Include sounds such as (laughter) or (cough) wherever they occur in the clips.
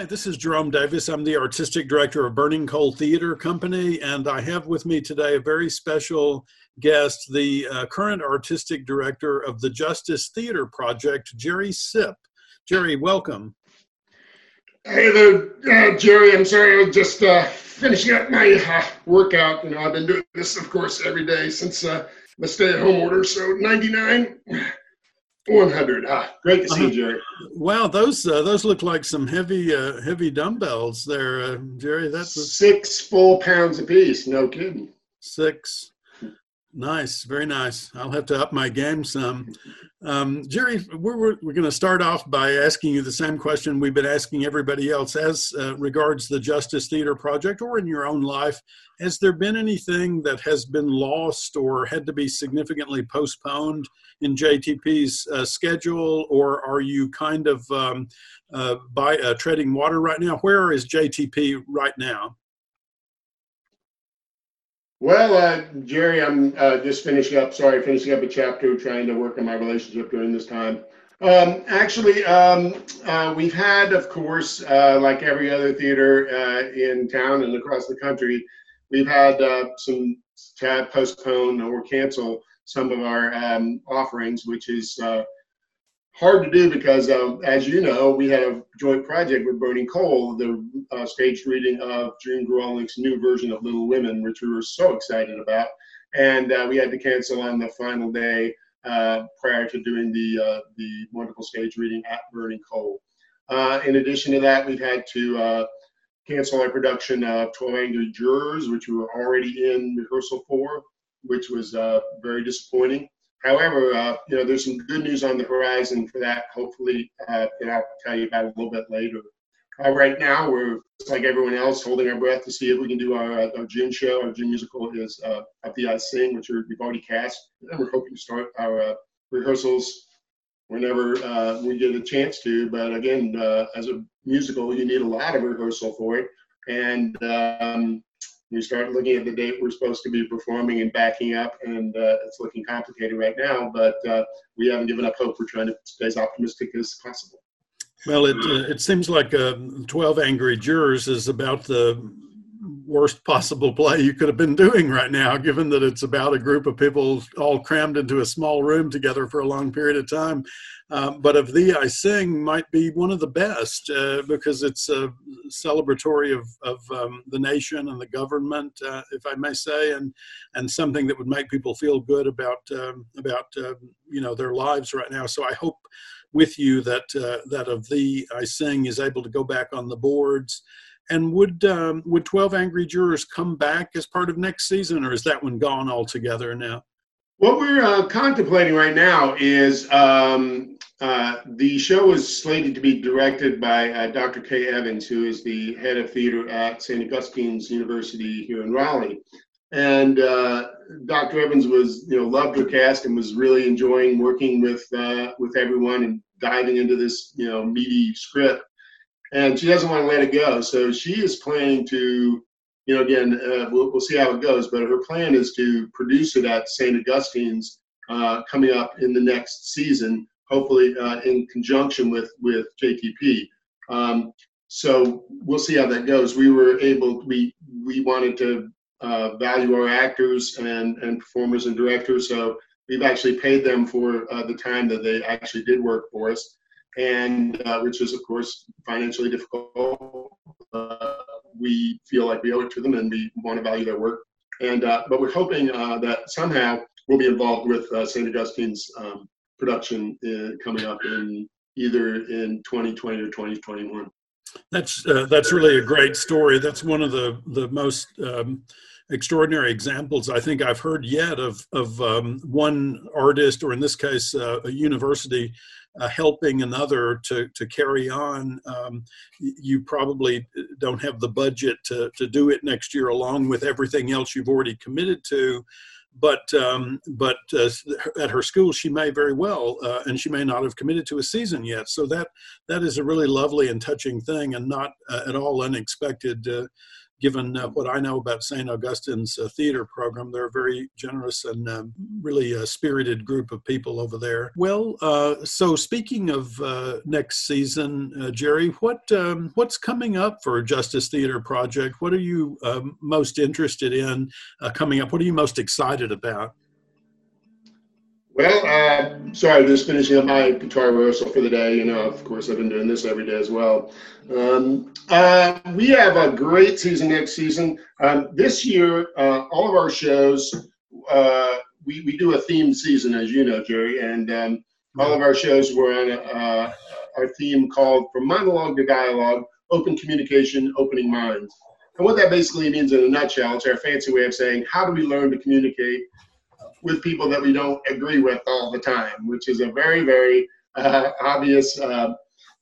Hi, this is Jerome Davis. I'm the artistic director of Burning Coal Theater Company, and I have with me today a very special guest, the uh, current artistic director of the Justice Theater Project, Jerry Sipp. Jerry, welcome. Hey there, uh, Jerry. I'm sorry, I was just uh, finishing up my uh, workout. You know, I've been doing this, of course, every day since uh, the stay-at-home order. So 99. 100. Ah, great to see you. Jerry. Wow, those uh, those look like some heavy uh, heavy dumbbells there, uh, Jerry. That's a... six full pounds apiece. No kidding. Six. Nice, very nice. I'll have to up my game some. Um, Jerry, we're, we're, we're going to start off by asking you the same question we've been asking everybody else as uh, regards the Justice Theater Project or in your own life. Has there been anything that has been lost or had to be significantly postponed in JTP's uh, schedule, or are you kind of um, uh, by uh, treading water right now? Where is JTP right now? Well, uh, Jerry, I'm uh, just finishing up. Sorry, finishing up a chapter, trying to work on my relationship during this time. Um, actually, um, uh, we've had, of course, uh, like every other theater uh, in town and across the country, we've had uh, some to postpone or cancel some of our um, offerings, which is hard to do because, uh, as you know, we had a joint project with Burning Coal, the uh, staged reading of June Guralnick's new version of Little Women, which we were so excited about. And uh, we had to cancel on the final day uh, prior to doing the, uh, the wonderful stage reading at Burning Coal. Uh, in addition to that, we've had to cancel our production of 12 Angry Jurors, which we were already in rehearsal for, which was very disappointing. However, uh, you know, there's some good news on the horizon for that. Hopefully, uh, I'll tell you about a little bit later. Uh, right now, we're like everyone else, holding our breath to see if we can do our, uh, our June show. Our June musical is uh, Of Thee I Sing, which we've already cast, and we're hoping to start our uh, rehearsals whenever uh, we get a chance to. But again, as a musical, you need a lot of rehearsal for it, and um, we start looking at the date we're supposed to be performing and backing up, and uh, it's looking complicated right now. But uh, we haven't given up hope. We're trying to stay as optimistic as possible. Well, it uh, it seems like uh, Twelve Angry Jurors is about the worst possible play you could have been doing right now, given that it's about a group of people all crammed into a small room together for a long period of time. Um, but of thee I sing might be one of the best uh, because it's a celebratory of, of um, the nation and the government, uh, if I may say, and and something that would make people feel good about um, about uh, you know their lives right now. So I hope with you that uh, that of thee I sing is able to go back on the boards. And would um, would Twelve Angry Jurors come back as part of next season, or is that one gone altogether now? What we're uh, contemplating right now is um, uh, the show is slated to be directed by uh, Dr. Kay Evans, who is the head of theater at St. Augustine's University here in Raleigh. And uh, Dr. Evans was, you know, loved her cast and was really enjoying working with uh, with everyone and diving into this, you know, meaty script. And she doesn't want to let it go, so she is planning to you know, again, uh, we'll, we'll see how it goes, but her plan is to produce it at St. Augustine's uh, coming up in the next season, hopefully uh, in conjunction with, with JTP. Um, so we'll see how that goes. We were able, we, we wanted to uh, value our actors and, and performers and directors, so we've actually paid them for uh, the time that they actually did work for us, and uh, which is, of course, financially difficult we feel like we owe it to them and we want to value their work. And uh, but we're hoping uh, that somehow we'll be involved with uh, St. Augustine's um, production in, coming up in either in 2020 or 2021. That's uh, that's really a great story. That's one of the the most um, extraordinary examples I think I've heard yet of of um, one artist, or in this case, uh, a university, uh, helping another to to carry on. Um, you probably don't have the budget to to do it next year, along with everything else you've already committed to. But um, but uh, at her school, she may very well, uh, and she may not have committed to a season yet. So that that is a really lovely and touching thing, and not uh, at all unexpected uh, given uh, what I know about St. Augustine's uh, theater program. They're a very generous and um, really a spirited group of people over there. Well, uh, so speaking of uh, next season, uh, Jerry, what um, what's coming up for Justice Theater Project? What are you um, most interested in uh, coming up? What are you most excited about? Well, uh, sorry, just finishing up my guitar rehearsal for the day. You know, of course, I've been doing this every day as well. Um, uh, we have a great season next season. Um, this year, uh, all of our shows, uh, we, we do a theme season, as you know, Jerry, and um, all of our shows were on uh, our theme called From Monologue to Dialogue Open Communication, Opening Minds. And what that basically means in a nutshell, it's our fancy way of saying, how do we learn to communicate with people that we don't agree with all the time, which is a very, very uh, obvious uh,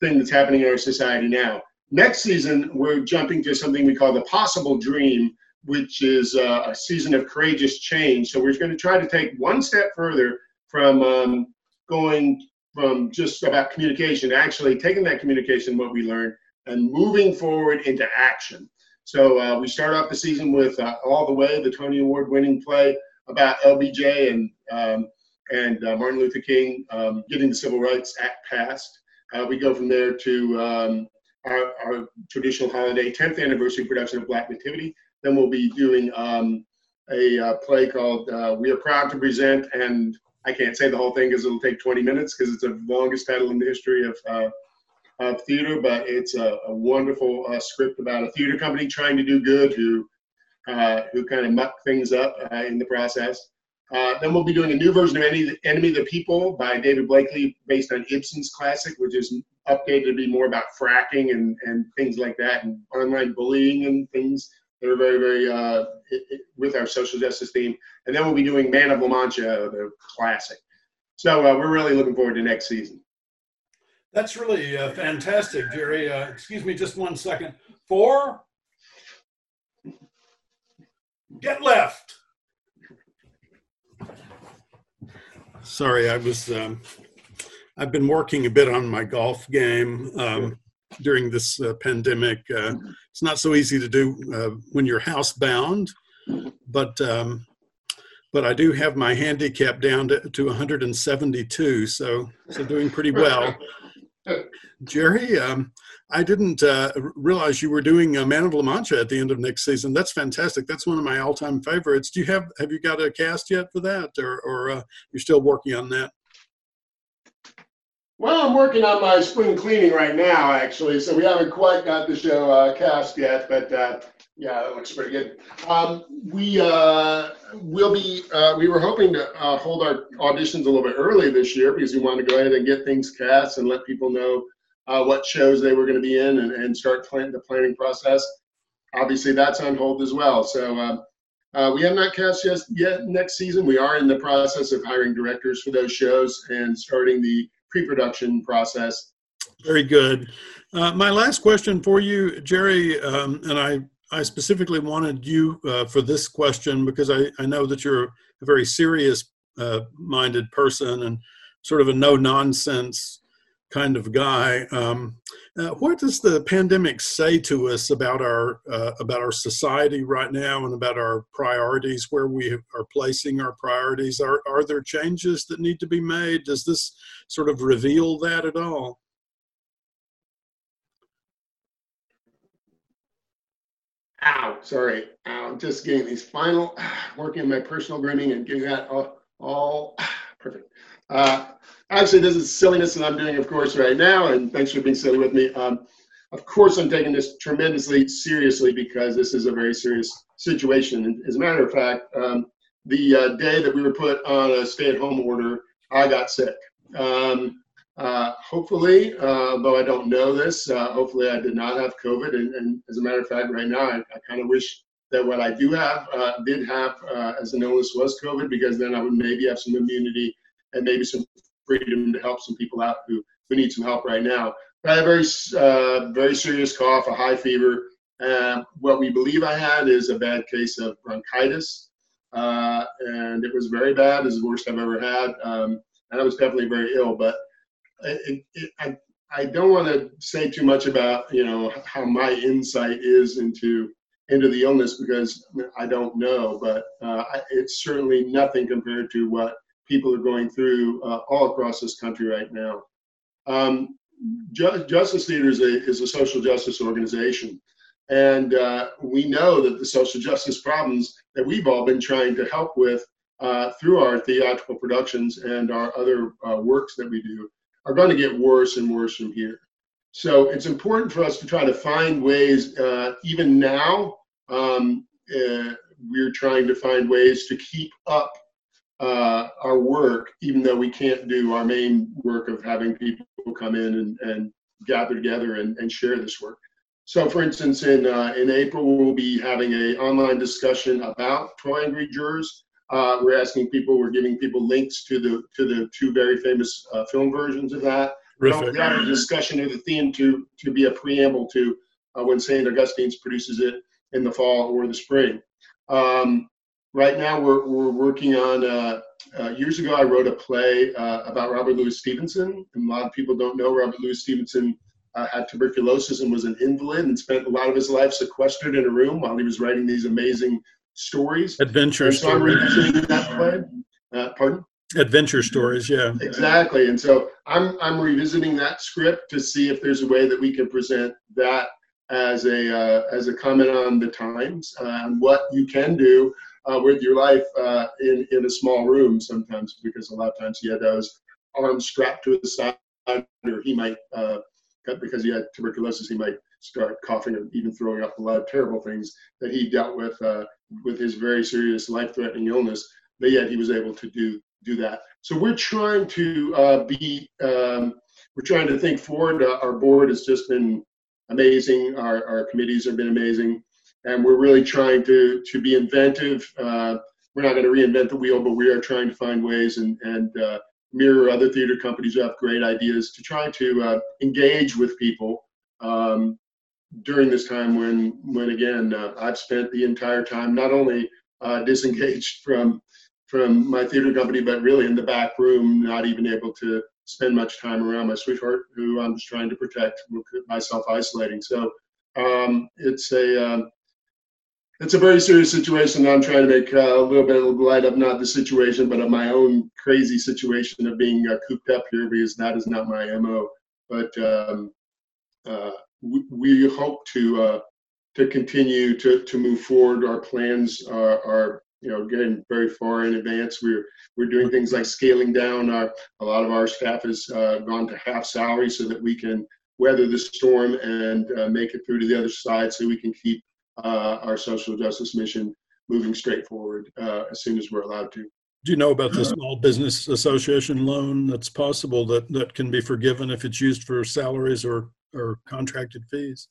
thing that's happening in our society now. Next season, we're jumping to something we call the possible dream, which is uh, a season of courageous change. So we're going to try to take one step further from um, going from just about communication, actually taking that communication, what we learned, and moving forward into action. So uh, we start off the season with uh, All the Way, the Tony Award winning play about LBJ and um, and uh, Martin Luther King um, getting the Civil Rights Act passed. Uh, we go from there to um, our, our, traditional holiday 10th anniversary production of Black Nativity. Then we'll be doing um, a uh, play called uh, We Are Proud to Present, and I can't say the whole thing because it'll take 20 minutes because it's the longest title in the history of, uh, of theater, but it's a, a wonderful uh, script about a theater company trying to do good who who kind of muck things up uh, in the process. Uh, then we'll be doing a new version of Enemy, Enemy of the People by David Blakely, based on Ibsen's classic, which is updated to be more about fracking and, and things like that, and online bullying and things that are very, very uh, it, it, with our social justice theme. And then we'll be doing Man of La Mancha, the classic. So uh, we're really looking forward to next season. That's really uh, fantastic, Jerry. excuse me just one second. Four, Get left. Sorry, I was. Um, I've been working a bit on my golf game um, during this uh, pandemic. Uh, it's not so easy to do uh, when you're housebound, but um, but I do have my handicap down to, to 172, so so doing pretty well. Jerry, um, I didn't uh, realize you were doing a Man of La Mancha at the end of next season. That's fantastic. That's one of my all-time favorites. Do you have have you got a cast yet for that, or or uh, you're still working on that? Well, I'm working on my spring cleaning right now, actually. So we haven't quite got the show uh, cast yet, but uh, yeah, that looks pretty good. Um, we uh, will be. Uh, we were hoping to uh, hold our auditions a little bit early this year because we wanted to go ahead and get things cast and let people know uh, what shows they were going to be in and, and start plan- the planning process. Obviously, that's on hold as well. So um, uh, we have not cast just yet next season. We are in the process of hiring directors for those shows and starting the pre-production process. Very good. Uh, my last question for you, Jerry, um, and I, I specifically wanted you uh, for this question because I, I know that you're a very serious uh, minded person and sort of a no nonsense kind of guy. Um, uh, what does the pandemic say to us about our uh, about our society right now and about our priorities, where we are placing our priorities? Are are there changes that need to be made? Does this sort of reveal that at all? Ow, sorry. I'm just getting these final, (sighs) working my personal grooming and getting that all, all (sighs) perfect. Uh, actually, this is silliness that I'm doing, of course, right now, and thanks for being silly with me. Um, of course, I'm taking this tremendously seriously because this is a very serious situation. And as a matter of fact, um, the uh, day that we were put on a stay-at-home order, I got sick. Um, uh, hopefully, uh, though I don't know this, uh, hopefully I did not have COVID. And, and, as a matter of fact, right now, I, I kind of wish that what I do have, uh, did have uh, as an illness was COVID, because then I would maybe have some immunity and maybe some freedom to help some people out who, who need some help right now. I had a very, uh, very serious cough, a high fever. What we believe I had is a bad case of bronchitis. Uh, and it was very bad. It's the worst I've ever had. Um, and I was definitely very ill. But it, it, I, I don't want to say too much about, you know, how my insight is into into the illness because I don't know, but uh, it's certainly nothing compared to what people are going through uh, all across this country right now. Um, Ju- Justice Theater is a, is a social justice organization. And uh, we know that the social justice problems that we've all been trying to help with uh, through our theatrical productions and our other uh, works that we do are going to get worse and worse from here. So it's important for us to try to find ways, uh, even now, um, uh, we're trying to find ways to keep up uh, our work, even though we can't do our main work of having people come in and, and gather together and, and share this work. So, for instance, in uh, in April, we'll be having a online discussion about 12 Angry Jurors. Uh, we're asking people, we're giving people links to the to the two very famous uh, film versions of that. Terrific. Have a discussion of the theme to to be a preamble to uh, when St. Augustine's produces it in the fall or the spring. Um, right now, we're we're working on. Uh, uh, years ago, I wrote a play about Robert Louis Stevenson, and a lot of people don't know Robert Louis Stevenson uh, had tuberculosis and was an invalid and spent a lot of his life sequestered in a room while he was writing these amazing stories. Adventure and so stories. I'm revisiting that play. Uh, pardon? Adventure stories, yeah. Exactly. And so I'm I'm revisiting that script to see if there's a way that we can present that as a uh, as a comment on the times uh, and what you can do uh, with your life uh, in in a small room sometimes because a lot of times he had those arms strapped to his side or he might uh, because he had tuberculosis, he might start coughing and even throwing up a lot of terrible things that he dealt with uh, with his very serious life-threatening illness. But yet he was able to do do that. So we're trying to uh, be um, we're trying to think forward. Uh, our board has just been amazing. Our, our committees have been amazing, and we're really trying to to be inventive. Uh, we're not going to reinvent the wheel, but we are trying to find ways and and uh, mirror other theater companies who have great ideas to try to uh, engage with people um, during this time when, when again, uh, I've spent the entire time not only uh, (laughs) disengaged from from my theater company, but really in the back room, not even able to spend much time around my sweetheart, who I'm just trying to protect myself isolating. So um, it's a um, it's a very serious situation. I'm trying to make uh, a little bit of light of not the situation, but of my own crazy situation of being uh, cooped up here because that is not my mo. But um, uh, we, we, hope to uh, to continue to to move forward. Our plans are, are you know getting very far in advance. We're we're doing things like scaling down. Our a lot of our staff has uh, gone to half salary so that we can weather the storm and uh, make it through to the other side, so we can keep uh, our social justice mission moving straight forward uh, as soon as we're allowed to. Do you know about the Small Business Association loan that's possible that, that can be forgiven if it's used for salaries or, or contracted fees?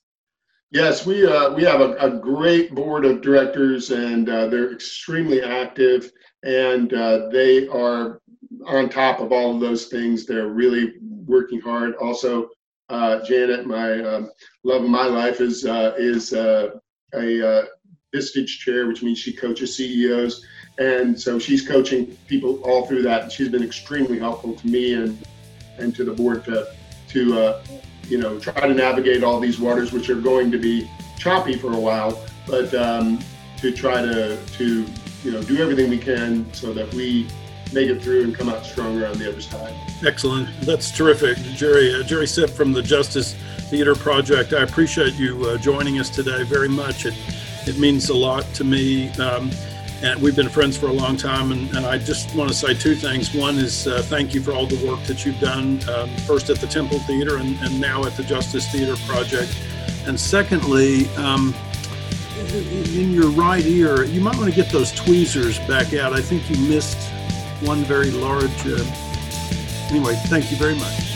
Yes, we uh, we have a, a, great board of directors, and uh, they're extremely active, and uh, they are on top of all of those things. They're really working hard. Also, uh, Janet, my um, love of my life, is uh, is uh, a uh, Vistage chair, which means she coaches CEOs. And so she's coaching people all through that. And she's been extremely helpful to me and, and to the board to, to uh, you know, try to navigate all these waters, which are going to be choppy for a while, but um, to try to, to, you know, do everything we can so that we make it through and come out stronger on the other side. Excellent. That's terrific. Jerry, uh, Jerry Sipp from the Justice Theater Project. I appreciate you uh, joining us today very much. It, it means a lot to me. Um, and we've been friends for a long time. And, and I just want to say two things. One is uh, thank you for all the work that you've done, um, first at the Temple Theater and, and now at the Justice Theater Project. And secondly, um, in your right ear, you might want to get those tweezers back out. I think you missed one very large. Uh, anyway, thank you very much.